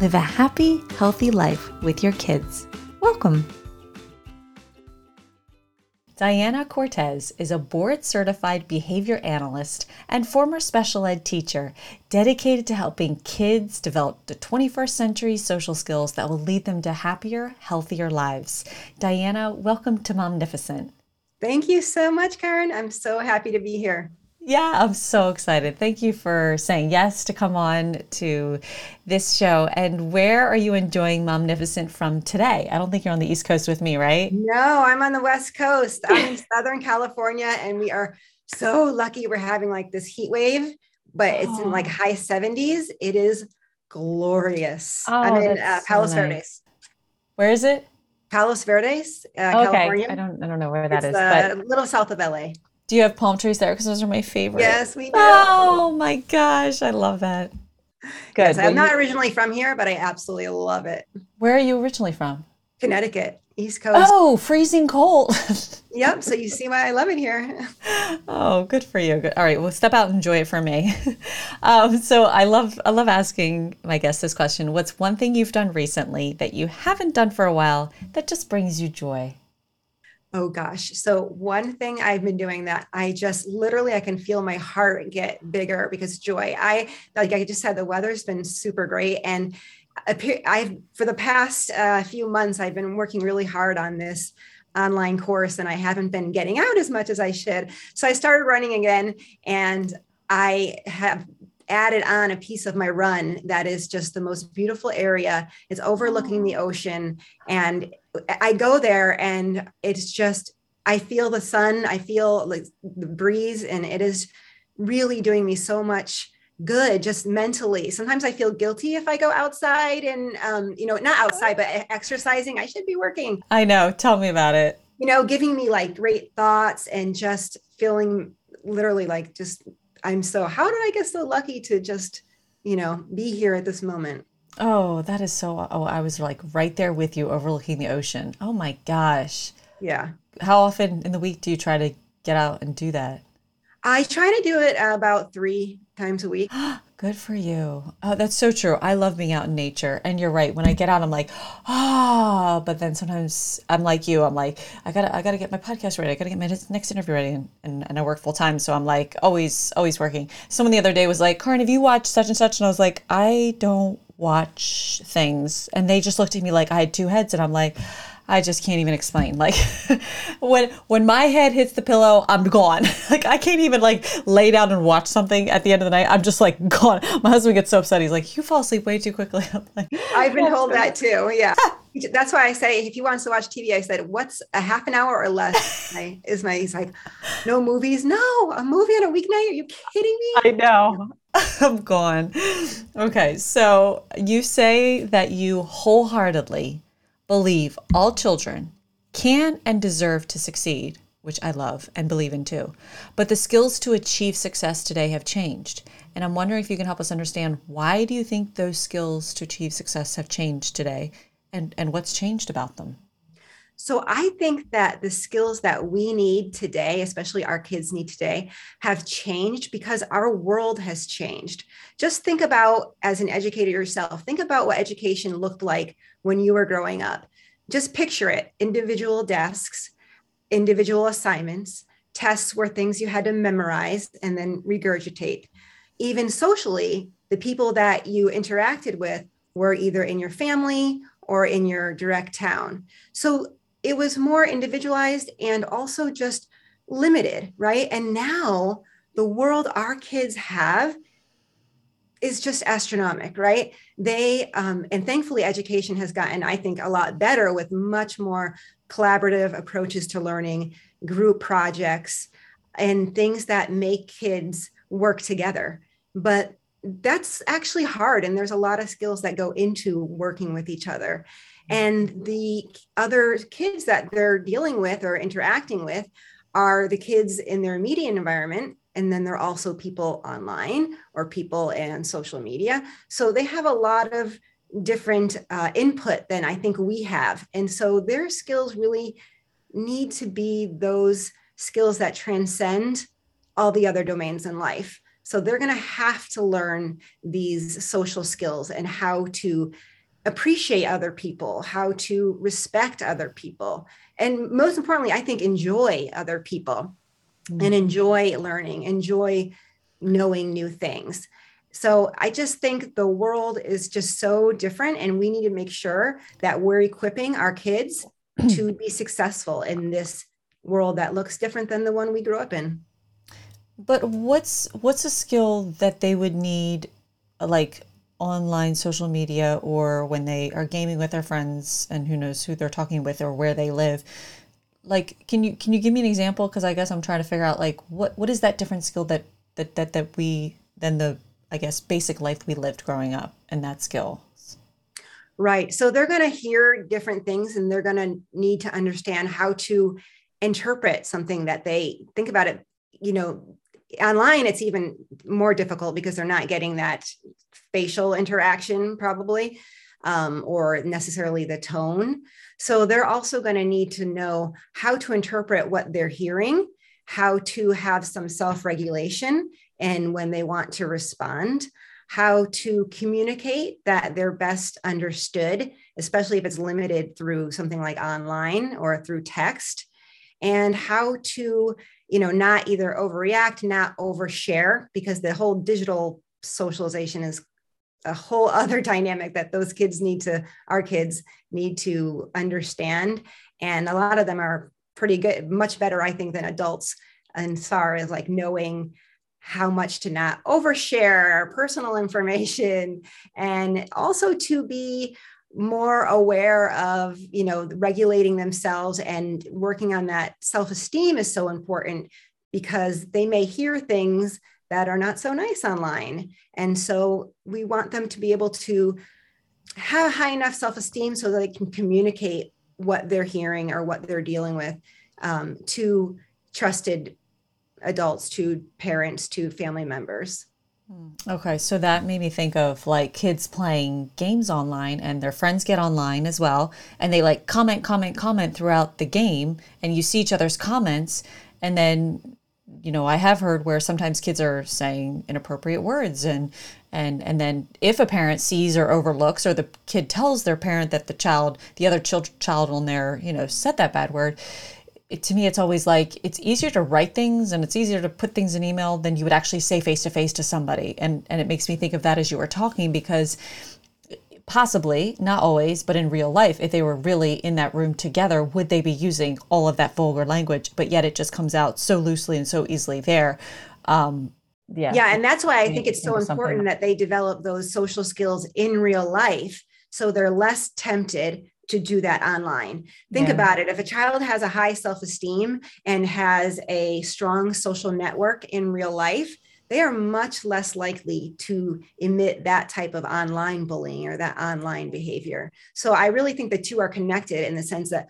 live a happy, healthy life with your kids. Welcome. Diana Cortez is a board certified behavior analyst and former special ed teacher dedicated to helping kids develop the 21st century social skills that will lead them to happier, healthier lives. Diana, welcome to Momnificent. Thank you so much, Karin. I'm so happy to be here. Yeah, I'm so excited. Thank you for saying yes to come on to this show. And where are you enjoying Momnificent from today? I don't think you're on the East Coast with me, right? No, I'm on the West Coast. I'm in Southern California, and we are so lucky we're having like this heat wave, but it's oh. in like oh. high 70s. It is glorious. Oh, I'm in uh, Palos so nice. Verdes. Where is it? Palos Verdes, uh, okay. California. I don't, I don't know where that it's, is. Uh, but... a little south of LA. Do you have palm trees there? Because those are my favorite. Yes, we do. Oh my gosh, I love that. Good. Yes, I'm not originally from here, but I absolutely love it. Where are you originally from? Connecticut, East Coast. Oh, freezing cold. yep. So you see why I love it here. oh, good for you. Good. All right, well, step out and enjoy it for me. um, so I love I love asking my guests this question. What's one thing you've done recently that you haven't done for a while that just brings you joy? Oh gosh. So one thing I've been doing that I just literally I can feel my heart get bigger because joy. I like I just said the weather's been super great and I've for the past uh, few months I've been working really hard on this online course and I haven't been getting out as much as I should. So I started running again and I have added on a piece of my run that is just the most beautiful area. It's overlooking the ocean. And I go there and it's just, I feel the sun, I feel like the breeze, and it is really doing me so much good just mentally sometimes i feel guilty if i go outside and um, you know not outside but exercising i should be working i know tell me about it you know giving me like great thoughts and just feeling literally like just I'm so, how did I get so lucky to just, you know, be here at this moment? Oh, that is so, oh, I was like right there with you overlooking the ocean. Oh my gosh. Yeah. How often in the week do you try to get out and do that? I try to do it about three times a week. Good for you. Oh, that's so true. I love being out in nature. And you're right. When I get out, I'm like, ah, oh, but then sometimes I'm like you. I'm like, I gotta, I gotta get my podcast ready. I gotta get my next interview ready. And, and, and I work full time. So I'm like always, always working. Someone the other day was like, Karin, have you watched such and such? And I was like, I don't watch things. And they just looked at me like I had two heads. And I'm like, I just can't even explain. Like when when my head hits the pillow, I'm gone. like I can't even like lay down and watch something at the end of the night. I'm just like gone. My husband gets so upset. He's like, "You fall asleep way too quickly." Like, I've been told that too. Yeah. That's why I say if he wants to watch TV, I said, "What's a half an hour or less?" my, is my he's like, "No movies, no a movie on a weeknight? Are you kidding me?" I know. I'm gone. Okay, so you say that you wholeheartedly believe all children can and deserve to succeed, which I love and believe in too. But the skills to achieve success today have changed. And I'm wondering if you can help us understand why do you think those skills to achieve success have changed today and, and what's changed about them? So I think that the skills that we need today, especially our kids need today, have changed because our world has changed. Just think about as an educator yourself, think about what education looked like when you were growing up. Just picture it individual desks, individual assignments, tests were things you had to memorize and then regurgitate. Even socially, the people that you interacted with were either in your family or in your direct town. So it was more individualized and also just limited, right? And now the world our kids have is just astronomical, right? They, um, and thankfully, education has gotten, I think, a lot better with much more collaborative approaches to learning, group projects, and things that make kids work together. But that's actually hard and there's a lot of skills that go into working with each other and the other kids that they're dealing with or interacting with are the kids in their immediate environment and then they're also people online or people in social media. So they have a lot of different uh, input than i think we have. And so their skills really need to be those skills that transcend all the other domains in life. So they're going to have to learn these social skills and how to appreciate other people, how to respect other people, and most importantly, I think enjoy other people mm-hmm. and enjoy learning, enjoy knowing new things. So I just think the world is just so different, and we need to make sure that we're equipping our kids to be successful in this world that looks different than the one we grew up in. But what's what's a skill that they would need like online social media or when they are gaming with their friends and who knows who they're talking with or where they live? Like can you can you give me an example because I guess I'm trying to figure out like what what is that different skill that that that that we than the I guess basic life we lived growing up and that skill? Right. So they're going to hear different things and they're going to need to understand how to interpret something that they think about it, you know, online it's even more difficult because they're not getting that facial interaction probably um, or necessarily the tone. So they're also going to need to know how to interpret what they're hearing how to have some self-regulation and when they want to respond how to communicate that they're best understood especially if it's limited through something like online or through text and how to you know not either overreact not overshare because the whole digital socialization is a whole other dynamic that those kids need to our kids need to understand. And a lot of them are pretty good much better i think than adults as far as like knowing how much to not overshare personal information and also to be more aware of you know regulating themselves and working on that self-esteem is so important because they may hear things that are not so nice online. And so we want them to be able to have high enough self-esteem so that they can communicate what they're hearing or what they're dealing with um, to trusted adults to parents to family members. Okay, so that made me think of like kids playing games online and their friends get online as well and they like comment comment comment throughout the game and you see each other's comments and then you know, I have heard where sometimes kids are saying inappropriate words and and and then if a parent sees or overlooks or the kid tells their parent that the child the other child child on there, you know, said that bad word, it, to me, it's always like it's easier to write things and it's easier to put things in email than you would actually say face to face to somebody. And and it makes me think of that as you were talking because possibly not always but in real life if they were really in that room together would they be using all of that vulgar language but yet it just comes out so loosely and so easily there um, yeah yeah and that's why i think it's so important that they develop those social skills in real life so they're less tempted to do that online. Think yeah. about it. If a child has a high self esteem and has a strong social network in real life, they are much less likely to emit that type of online bullying or that online behavior. So I really think the two are connected in the sense that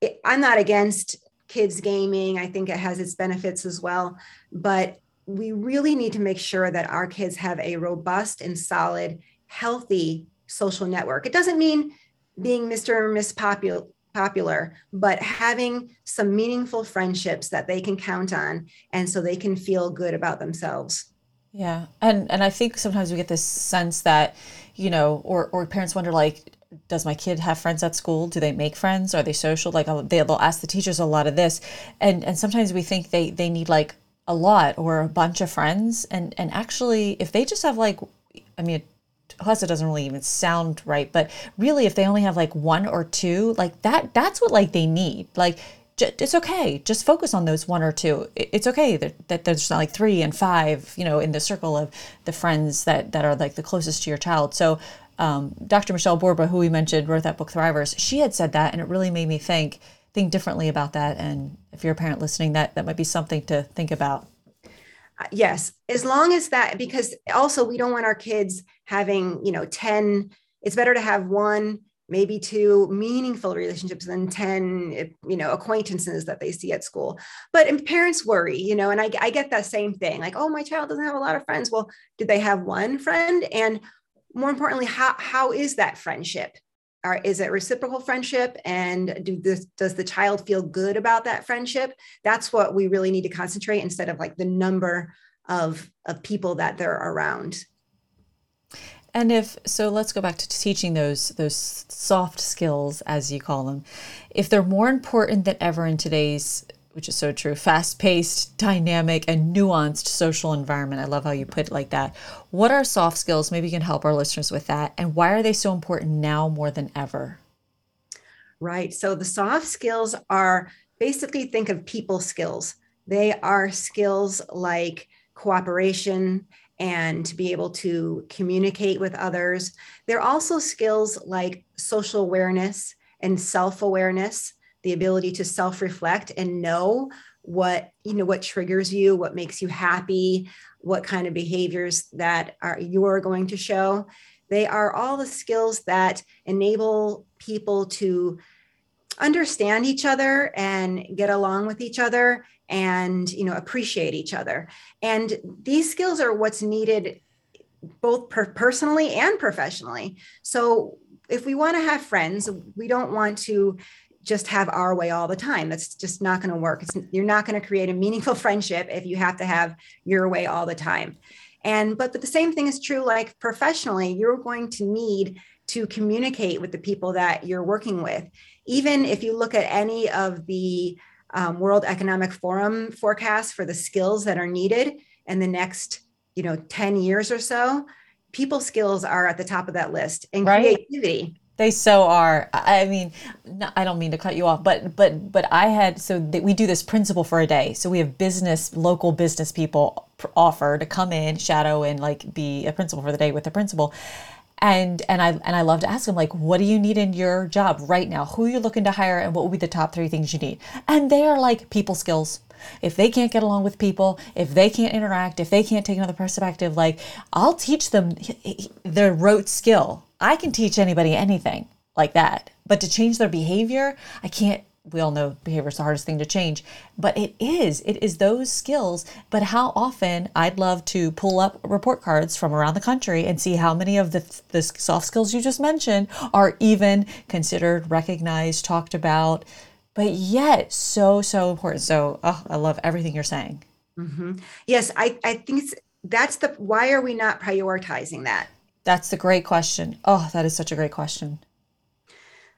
it, I'm not against kids gaming. I think it has its benefits as well. But we really need to make sure that our kids have a robust and solid, healthy social network. It doesn't mean being Mr. or Miss Popular, popular, but having some meaningful friendships that they can count on and so they can feel good about themselves. Yeah. And and I think sometimes we get this sense that, you know, or or parents wonder like does my kid have friends at school? Do they make friends? Are they social? Like they'll ask the teachers a lot of this, and and sometimes we think they they need like a lot or a bunch of friends, and and actually if they just have like, I mean, plus it doesn't really even sound right but really if they only have like one or two like that that's what like they need. Like it's okay. Just focus on those one or two. It's okay that, that there's not like three and five you know in the circle of the friends that that are like the closest to your child. So um, dr michele borba who we mentioned wrote that book thrivers she had said that and it really made me think think differently about that. And if you're a parent listening that that might be something to think about Uh, yes, as long as that, because also we don't want our kids having, you know, 10, it's better to have one, maybe two meaningful relationships than 10, eh, you know, acquaintances that they see at school. But parents worry, you know, and I, I get that same thing like, oh, my child doesn't have a lot of friends. Well, did they have one friend? And more importantly, how, how is that friendship? Are, is it reciprocal friendship? And do this does the child feel good about that friendship? That's what we really need to concentrate instead of like the number of of people that they're around. And if so let's go back to teaching those those soft skills as you call them. If they're more important than ever in today's which is so true fast paced, dynamic, and nuanced social environment. I love how you put it like that. What are soft skills? Maybe you can help our listeners with that. And why are they so important now more than ever? Right. So the soft skills are basically think of people skills. They are skills like cooperation and to be able to communicate with others. They're also skills like social awareness and self awareness the ability to self-reflect and know what you know what triggers you what makes you happy what kind of behaviors that are you're going to show. They are all the skills that enable people to understand each other and get along with each other and you know appreciate each other. And these skills are what's needed both per- personally and professionally. So if we want to have friends we don't want to just have our way all the time. That's just not going to work. It's, you're not going to create a meaningful friendship if you have to have your way all the time. And but but the same thing is true like professionally, you're going to need to communicate with the people that you're working with. Even if you look at any of the um, World Economic Forum forecasts for the skills that are needed in the next, you know, 10 years or so, people skills are at the top of that list and right. creativity they so are. I mean, I don't mean to cut you off, but but but I had so that we do this principal for a day. So we have business, local business people offer to come in, shadow, and like be a principal for the day with the principal. And and I and I love to ask them like, what do you need in your job right now? Who are you looking to hire, and what would be the top three things you need? And they are like people skills. If they can't get along with people, if they can't interact, if they can't take another perspective, like I'll teach them their rote skill I can teach anybody anything like that. But to change their behavior, I can't. We all know behavior is the hardest thing to change, but it is. It is those skills. But how often I'd love to pull up report cards from around the country and see how many of the, the soft skills you just mentioned are even considered, recognized, talked about, but yet so, so important. So oh, I love everything you're saying. Mm-hmm. Yes, I, I think it's, that's the why are we not prioritizing that? That's the great question. Oh, that is such a great question.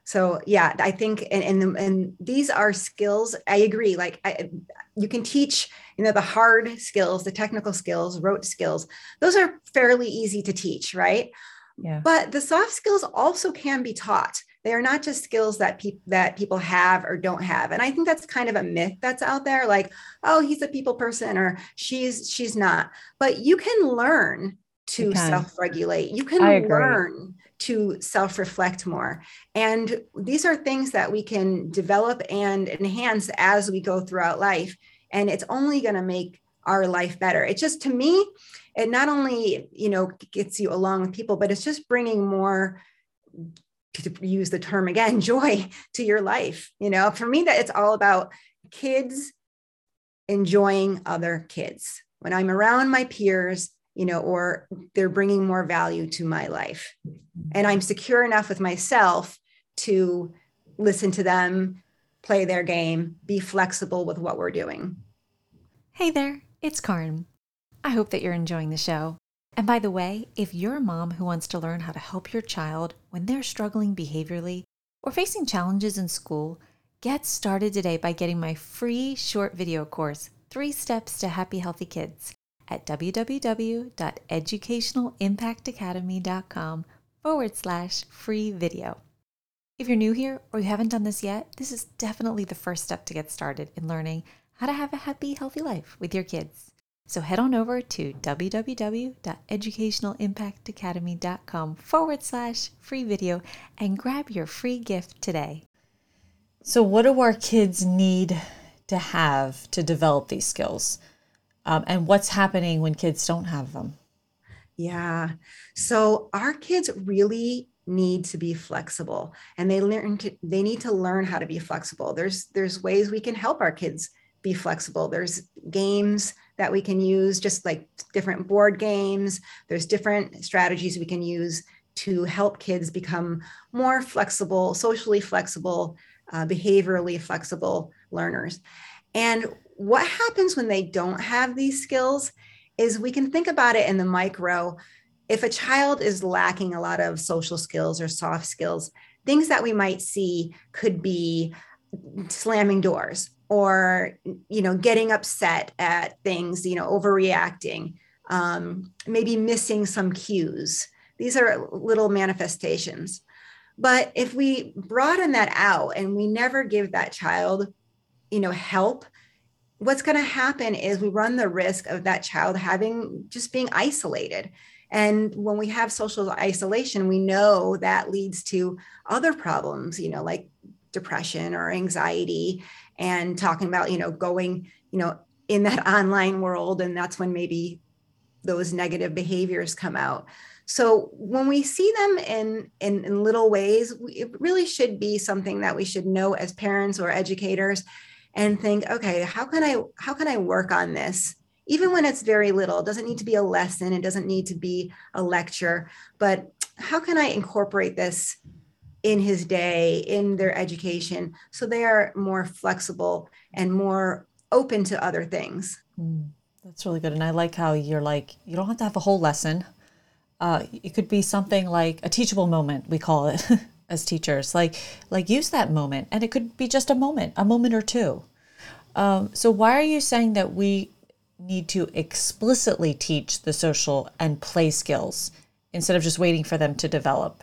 So yeah, I think and and, and these are skills. I agree. Like I, you can teach, you know, the hard skills, the technical skills, rote skills. Those are fairly easy to teach, right? Yeah. But the soft skills also can be taught. They are not just skills that people that people have or don't have. And I think that's kind of a myth that's out there like, oh, he's a people person or she's she's not. But you can learn to self regulate. You can learn to self reflect more. And these are things that we can develop and enhance as we go throughout life. And it's only going to make our life better. It just, to me, it not only, you know, gets you along with people, but it's just bringing more to use the term again joy to your life you know for me that it's all about kids enjoying other kids when i'm around my peers you know, or they're bringing more value to my life. And I'm secure enough with myself to listen to them, play their game, be flexible with what we're doing. Hey there, it's Karin. I hope that you're enjoying the show. And by the way, if you're a mom who wants to learn how to help your child when they're struggling behaviorally or facing challenges in school, get started today by getting my free short video course, Three Steps to Happy Healthy Kids at www.educationalimpactacademy.com forward slash free video. If you're new here or you haven't done this yet, this is definitely the first step to get started in learning how to have a happy, healthy life with your kids. So head on over to www.educationalimpactacademy.com forward slash free video and grab your free gift today. So, what do our kids need to have to develop these skills? um, and what's happening when kids don't have them. Yeah. So our kids really need to be flexible and they learn to they need to learn how to be flexible. There's there's ways we can help our kids be flexible. There's games that we can use just like different board games. There's different strategies we can use to help kids become more flexible, socially flexible, uh, behaviorally flexible learners. And what happens when they don't have these skills is we can think about it in the micro. If a child is lacking a lot of social skills or soft skills, things that we might see could be slamming doors or you know getting upset at things you know overreacting um, maybe missing some cues. These are little manifestations. But if we broaden that out and we never give that child you know help what's going to happen is we run the risk of that child having just being isolated. And when we have social isolation, we know that leads to other problems, you know, like depression or anxiety, and talking about, you know, going, you know, in that online world. And that's when maybe those negative behaviors come out. So when we see them in, in, in little ways, it really should be something that we should know as parents or educators and think okay how can i how can i work on this even when it's very little it doesn't need to be a lesson it doesn't need to be a lecture but how can i incorporate this in his day in their education. So they are more flexible and more open to other things. Mm, that's really good. And i like how you're like you don't have to have a whole lesson. Uh, it could be something like a teachable moment we call it as teachers. Like like use that moment. And it could be just a moment a moment or two. Um, so why are you saying that we need to explicitly teach the social and play skills instead of just waiting for them to develop?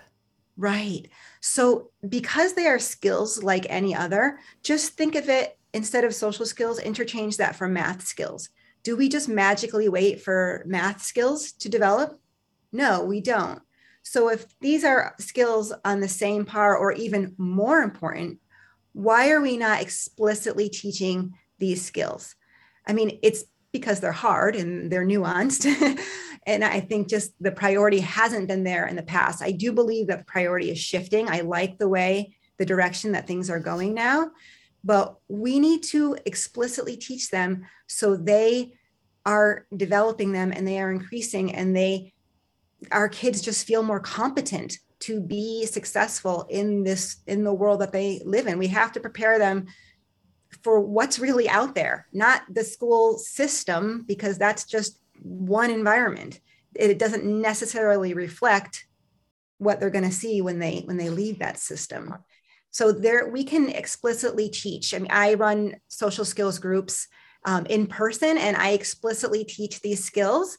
Right so because they are skills like any other just think of it instead of social skills interchange that for math skills do we just magically wait for math skills to develop no we don't so if these are skills on the same par or even more important, why are we not explicitly teaching these skills? I mean, it's because they're hard and they're nuanced. and I think just the priority hasn't been there in the past. I do believe that priority is shifting. I like the way, the direction that things are going now, but we need to explicitly teach them so they are developing them and they are increasing and they our kids just feel more competent to be successful in this in the world that they live in we have to prepare them for what's really out there not the school system because that's just one environment. It doesn't necessarily reflect what they're going to see when they when they leave that system. So there we can explicitly teach i mean i run social skills groups um, in person and i explicitly teach these skills.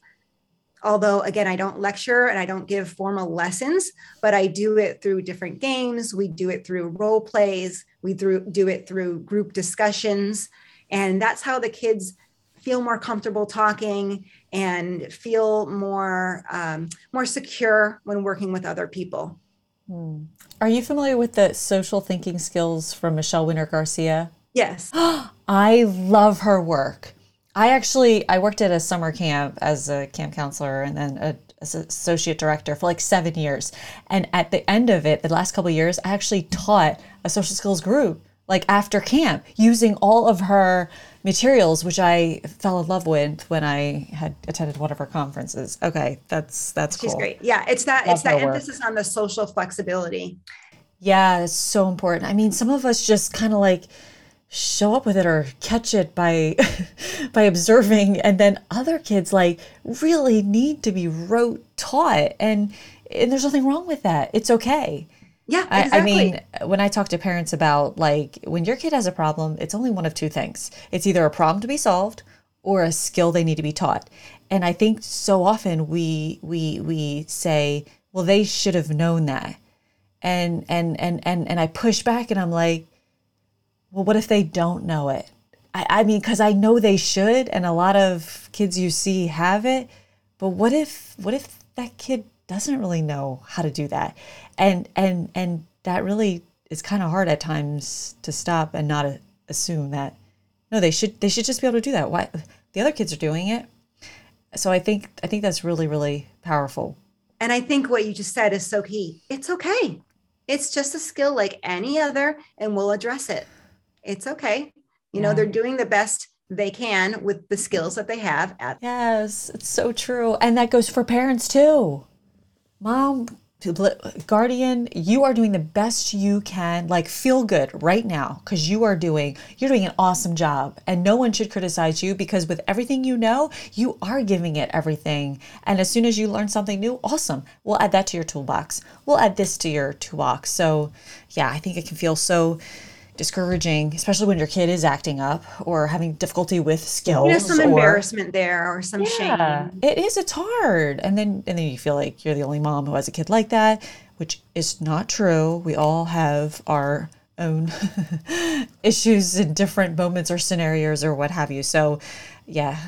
Although again i don't lecture and i don't give formal lessons but i do it through different games. We do it through role plays. We through, do it through group discussions. And that's how the kids feel more comfortable talking and feel more um, more secure when working with other people. Hmm. are you familiar with the social thinking skills from michelle winner garcia yes. I love her work. I actually I worked at a summer camp as a camp counselor and then a, as associate director for like seven years. And at the end of it, the last couple years, I actually taught a social skills group like after camp using all of her materials, which I fell in love with when I had attended one of her conferences. Okay, that's that's She's cool. great. Yeah, it's that love it's that emphasis on the social flexibility. Yeah, it's so important. I mean, some of us just kind of like show up with it or catch it by by observing and then other kids like really need to be rote taught and and there's nothing wrong with that it's okay yeah exactly. I, I mean when i talk to parents about like when your kid has a problem it's only one of two things it's either a problem to be solved or a skill they need to be taught and i think so often we we we say well they should have known that and and and and and i push back and i'm like well, what if they don't know it? I, I mean, because I know they should, and a lot of kids you see have it. But what if what if that kid doesn't really know how to do that, and and and that really is kind of hard at times to stop and not assume that no, they should they should just be able to do that. Why the other kids are doing it. So I think I think that's really really powerful. And I think what you just said is so key. It's okay. It's just a skill like any other, and we'll address it. It's okay. You know, Yeah. they're doing the best they can with the skills that they have at Yes, it's so true. And that goes for parents too. Mom, guardian, you are doing the best you can. Like feel good right now cuz you are doing you're doing an awesome job and no one should criticize you because with everything you know, you are giving it everything. And as soon as you learn something new, awesome. We'll add that to your toolbox. We'll add this to your toolbox. So, yeah, I think it can feel so discouraging, especially when your kid is acting up or having difficulty with skills. you know some or- embarrassment there or some yeah, shame. it is. It's hard, and then and then you feel like you're the only mom who has a kid like that, which is not true. We all have our own issues in different moments or scenarios or what have you. So, yeah,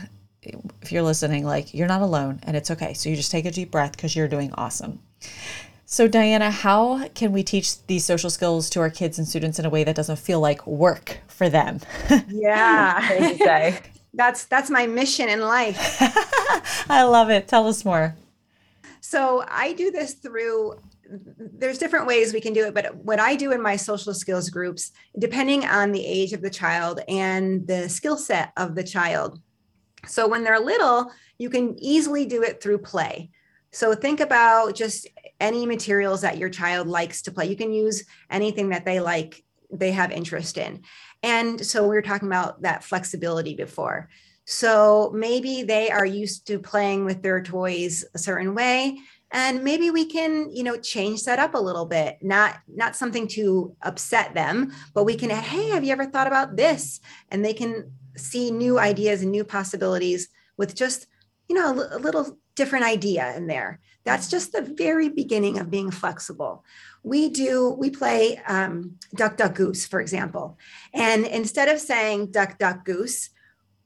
if you're listening, like you're not alone, and it's okay. So you just take a deep breath because you're doing awesome. So, Diana, how can we teach these social skills to our kids and students in a way that doesn't feel like work for them? Yeah. that's that's my mission in life. I love it. Tell us more. So I do this through there's different ways we can do it, but what I do in my social skills groups, depending on the age of the child and the skill set of the child. So when they're little, you can easily do it through play. So think about just any materials that your child likes to play. You can use anything that they like, they have interest in. And so we were talking about that flexibility before. So maybe they are used to playing with their toys a certain way and maybe we can you know change that up a little bit not not something to upset them but we can hey have you ever thought about this and they can see new ideas and new possibilities with just you know a, a little different idea in there. That's just the very beginning of being flexible. We do we play um, duck duck goose for example. And instead of saying duck duck goose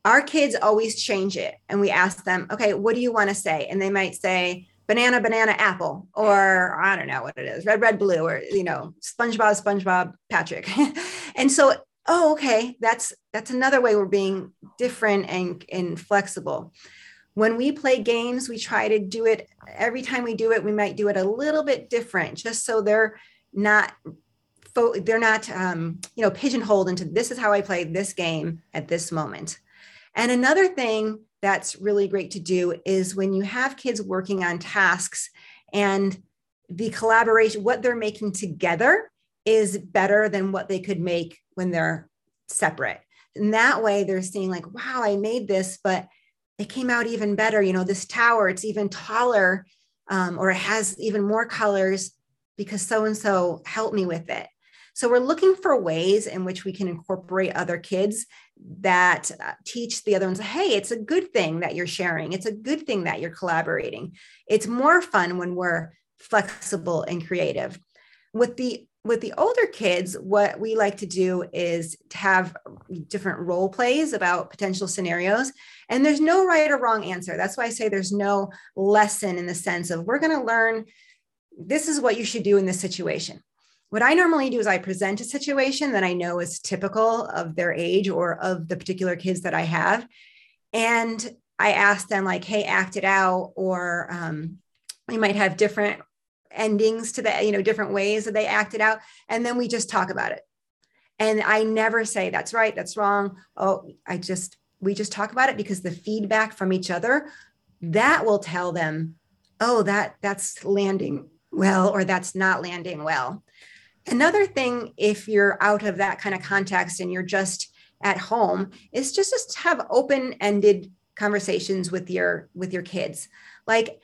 our kids always change it. And we ask them okay what do you want to say? And they might say banana banana apple or i don't know what it is red red blue or you know spongebob spongebob patrick. And so oh okay that's that's another way we're being different and and flexible when we play games we try to do it every time we do it we might do it a little bit different just so they're not they're not um, you know pigeonholed into this is how i play this game at this moment and another thing that's really great to do is when you have kids working on tasks and the collaboration, what they're making together is better than what they could make when they're separate. And that way they're seeing, like, wow, I made this, but it came out even better. You know, this tower, it's even taller um, or it has even more colors because so and so helped me with it. So we're looking for ways in which we can incorporate other kids that uh, teach the other ones, hey, it's a good thing that you're sharing. It's a good thing that you're collaborating. It's more fun when we're flexible and creative. With the with the older kids, what we like to do is to have different role plays about potential scenarios. And there's no right or wrong answer. That's why I say there's no lesson in the sense of we're going to learn this is what you should do in this situation what I normally do is I present a situation that I know is typical of their age or of the particular kids that I have. And I ask them, like, hey, act it out, or um, we might have different endings to the, you know, different ways that they acted out. And then we just talk about it. And I never say that's right, that's wrong. Oh, I just, we just talk about it because the feedback from each other that will tell them, oh, that that's landing well, or that's not landing well. Another thing, if you're out of that kind of context and you're just at home, is just just have open-ended conversations with your with your kids. Like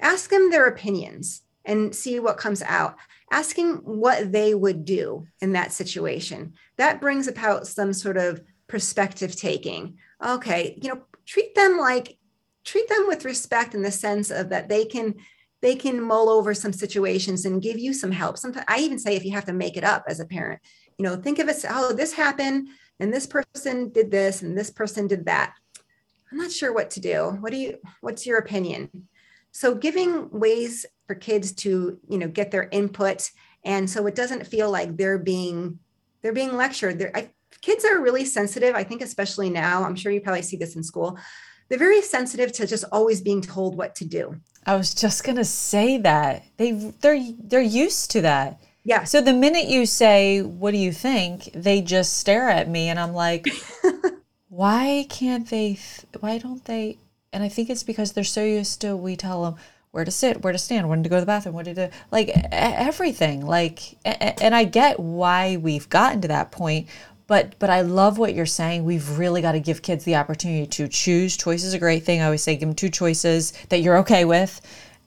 ask them their opinions and see what comes out. Asking what they would do in that situation. That brings about some sort of perspective taking. Okay, you know, treat them like treat them with respect in the sense of that they can they can mull over some situations and give you some help. Sometimes I even say if you have to make it up as a parent, you know, think of it, oh, this happened and this person did this and this person did that. I'm not sure what to do. What do you what's your opinion? So giving ways for kids to, you know, get their input and so it doesn't feel like they're being they're being lectured. They're, I kids are really sensitive. I think, especially now, I'm sure you probably see this in school. They're very sensitive to just always being told what to do. I was just gonna say that they they're they're used to that. Yeah. So the minute you say, "What do you think?" they just stare at me, and I'm like, "Why can't they? Th- why don't they?" And I think it's because they're so used to we tell them where to sit, where to stand, when to go to the bathroom, what to do, like everything. Like, and I get why we've gotten to that point, but but I love what you're saying. We've really got to give kids the opportunity to choose. Choice is a great thing. I always say give them two choices that you're okay with,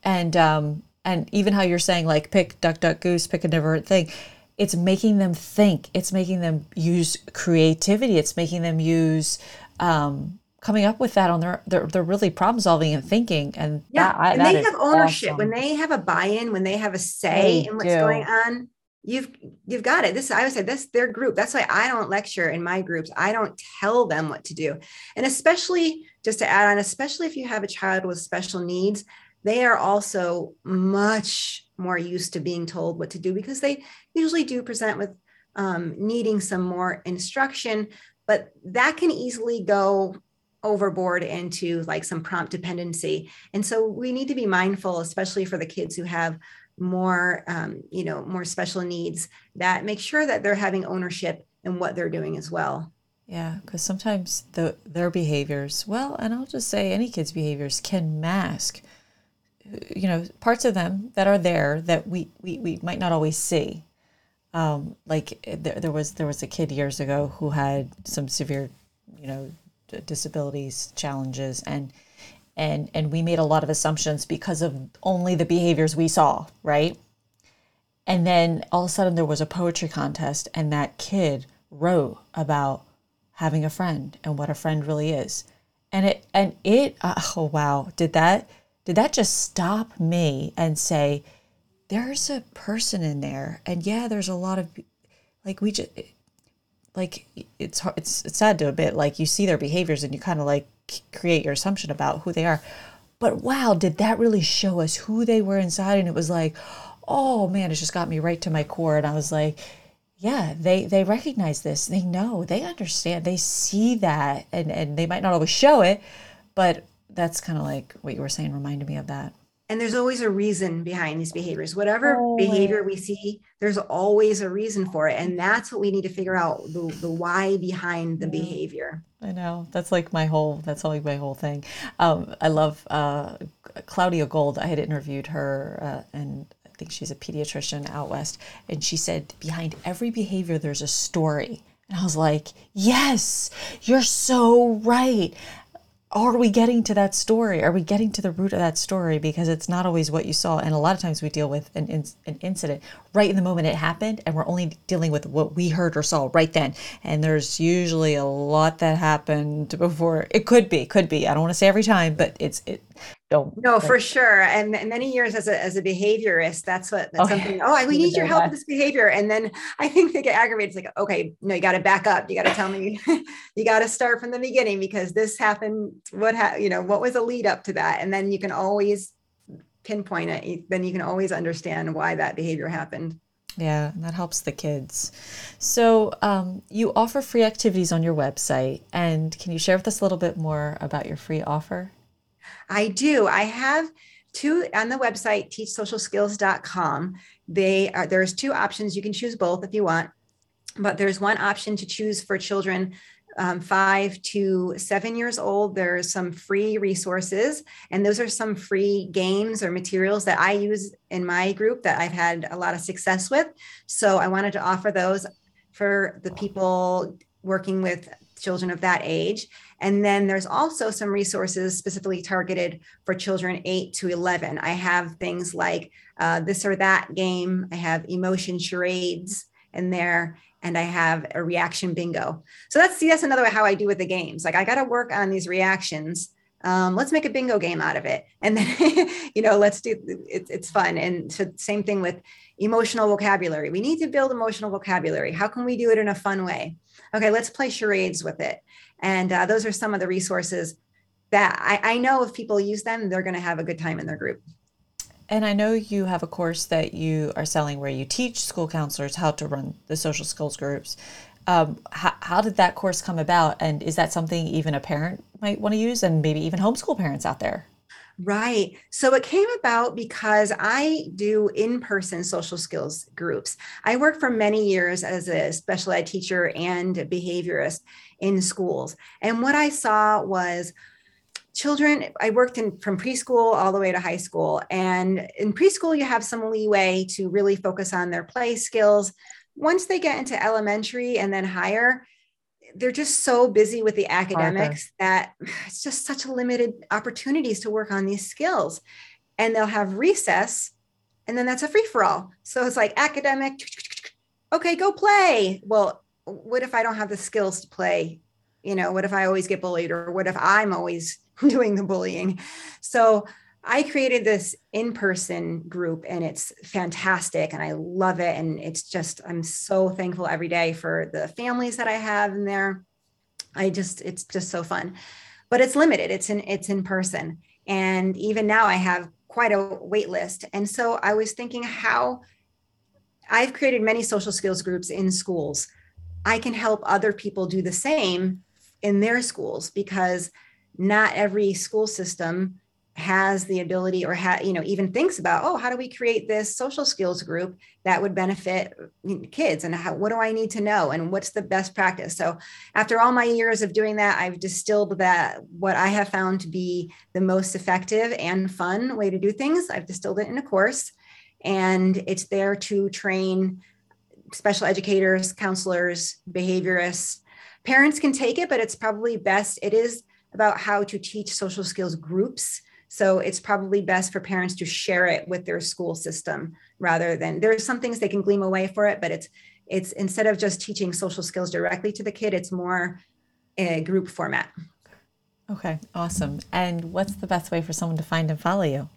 and um and even how you're saying like pick duck duck goose, pick a different thing. It's making them think. It's making them use creativity. It's making them use um, coming up with that on their they're, they're really problem solving and thinking and yeah that, I, and they have ownership awesome. when they have a buy-in when they have a say They in what's do. going on you've you've got it this i would say this their group that's why i don't lecture in my groups i don't tell them what to do and especially just to add on especially if you have a child with special needs they are also much more used to being told what to do because they usually do present with um, needing some more instruction but that can easily go overboard into like some prompt dependency and so we need to be mindful especially for the kids who have more um, you know more special needs that make sure that they're having ownership in what they're doing as well Yeah, because sometimes the their behaviors, well, and I'll just say any kid's behaviors can mask, you know, parts of them that are there that we we, we might not always see. Um, like eh, there, there was there was a kid years ago who had some severe, you know, disabilities challenges, and and and we made a lot of assumptions because of only the behaviors we saw, right? And then all of a sudden there was a poetry contest, and that kid wrote about having a friend and what a friend really is. And it and it uh, oh wow, did that did that just stop me and say there's a person in there and yeah, there's a lot of like we just like it's it's it's sad to a bit like you see their behaviors and you kind of like create your assumption about who they are. But wow, did that really show us who they were inside? And it was like oh man, it just got me right to my core. And I was like yeah they they recognize this. They know. They understand. They see that. And and they might not always show it but that's kind of like what you were saying reminded me of that and there's always a reason behind these behaviors. Whatever behavior we see there's always a reason for it. And that's what we need to figure out the, the why behind the behavior. I know. That's like my whole that's like my whole thing. Um, i love uh, claudia gold. I had interviewed her uh, and I think she's a pediatrician out west, and she said behind every behavior there's a story. And I was like, yes, you're so right. Are we getting to that story? Are we getting to the root of that story? Because it's not always what you saw. And a lot of times we deal with an, in, an incident right in the moment it happened, and we're only dealing with what we heard or saw right then. And there's usually a lot that happened before. It could be, could be. I don't want to say every time, but it's, it, don't. No, for sure. And many years as a, as a behaviorist, that's what that's Okay. something. Oh, we need your help with this behavior. And then I think they get aggravated. It's like, okay, no, you got to back up. You got to tell me, you got to start from the beginning because this happened. What ha- you know, what was a lead up to that? And then you can always pinpoint it. Then you can always understand why that behavior happened. Yeah, and that helps the kids. So, um, you offer free activities on your website, and can you share with us a little bit more about your free offer? I do. I have two on the website, teachsocialskills.com. They are there's two options. You can choose both if you want, but there's one option to choose for children um, five to seven years old. There's some free resources, and those are some free games or materials that I use in my group that I've had a lot of success with. So I wanted to offer those for the people working with children of that age. And then there's also some resources specifically targeted for children 8 to 11. I have things like uh, this or that game, I have emotion charades in there, and I have a reaction bingo. So that's see, that's another way how I do with the games. Like I got to work on these reactions. Um, let's make a bingo game out of it, and then you know, let's do it, it's fun. And so same thing with emotional vocabulary. We need to build emotional vocabulary. How can we do it in a fun way? Okay, let's play charades with it. And uh, those are some of the resources that I, I know if people use them, they're going to have a good time in their group. And I know you have a course that you are selling where you teach school counselors how to run the social skills groups. Um, how, how did that course come about? And is that something even a parent might want to use and maybe even homeschool parents out there? Right. So it came about because I do in person social skills groups. I worked for many years as a special ed teacher and behaviorist in schools. And what I saw was children, I worked in from preschool all the way to high school. And in preschool, you have some leeway to really focus on their play skills. Once they get into elementary and then higher, they're just so busy with the academics that it's just such a limited opportunities to work on these skills. And they'll have recess and then that's a free for all so it's like academic okay go play. Well what if i don't have the skills to play? You know what if i always get bullied or what if i'm always doing the bullying? So I created this in person group and it's fantastic and I love it. And it's just, I'm so thankful every day for the families that I have in there. I just, it's just so fun. But it's limited, it's in, it's in person. And even now I have quite a wait list. And so I was thinking how I've created many social skills groups in schools. I can help other people do the same in their schools because not every school system has the ability or ha- you know even thinks about oh how do we create this social skills group that would benefit kids? And how, what do i need to know? And what's the best practice? So after all my years of doing that i've distilled that what i have found to be the most effective and fun way to do things. I've distilled it in a course and it's there to train special educators counselors behaviorists. Parents can take it but it's probably best it is about how to teach social skills groups so it's probably best for parents to share it with their school system rather than there's some things they can glean away for it, but it's it's instead of just teaching social skills directly to the kid, it's more a group format. Okay, awesome. And what's the best way for someone to find and follow you?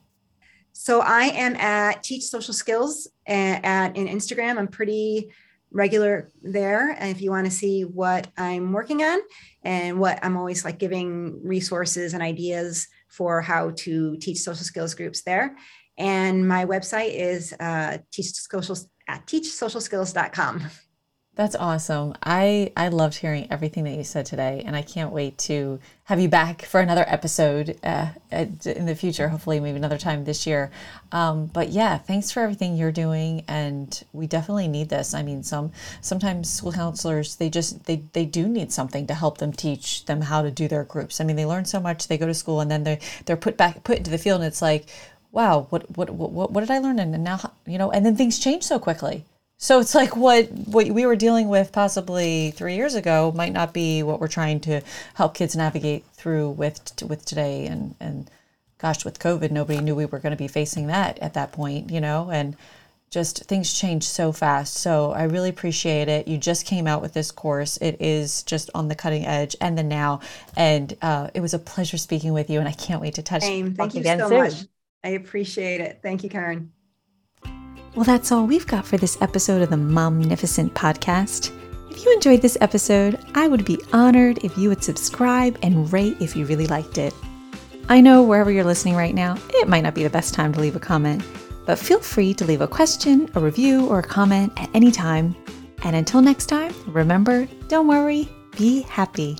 So I am at Teach Social Skills at, at in Instagram. I'm pretty regular there. And if you want to see what I'm working on and what I'm always like giving resources and ideas for how to teach social skills groups there. And my website is uh, teach social at teachsocialskills.com. That's awesome. I I loved hearing everything that you said today, and I can't wait to have you back for another episode uh, in the future. Hopefully, maybe another time this year. Um, but yeah, thanks for everything you're doing, and we definitely need this. I mean, some sometimes school counselors they just they they do need something to help them teach them how to do their groups. I mean, they learn so much, they go to school, and then they they're put back put into the field, and it's like, wow, what what what what did I learn? And now you know, and then things change so quickly so it's like what what we were dealing with possibly three years ago might not be what we're trying to help kids navigate through with with today. And and gosh, with COVID, nobody knew we were going to be facing that at that point, you know. And just things change so fast. So I really appreciate it. You just came out with this course. It is just on the cutting edge and the now. And uh, it was a pleasure speaking with you. And I can't wait to touch. Same. Thank you so soon. much. I appreciate it. Thank you, Karin. Well, that's all we've got for this episode of the Momnificent podcast. If you enjoyed this episode, I would be honored if you would subscribe and rate if you really liked it. I know wherever you're listening right now, it might not be the best time to leave a comment, but feel free to leave a question, a review, or a comment at any time. And until next time, remember don't worry, be happy.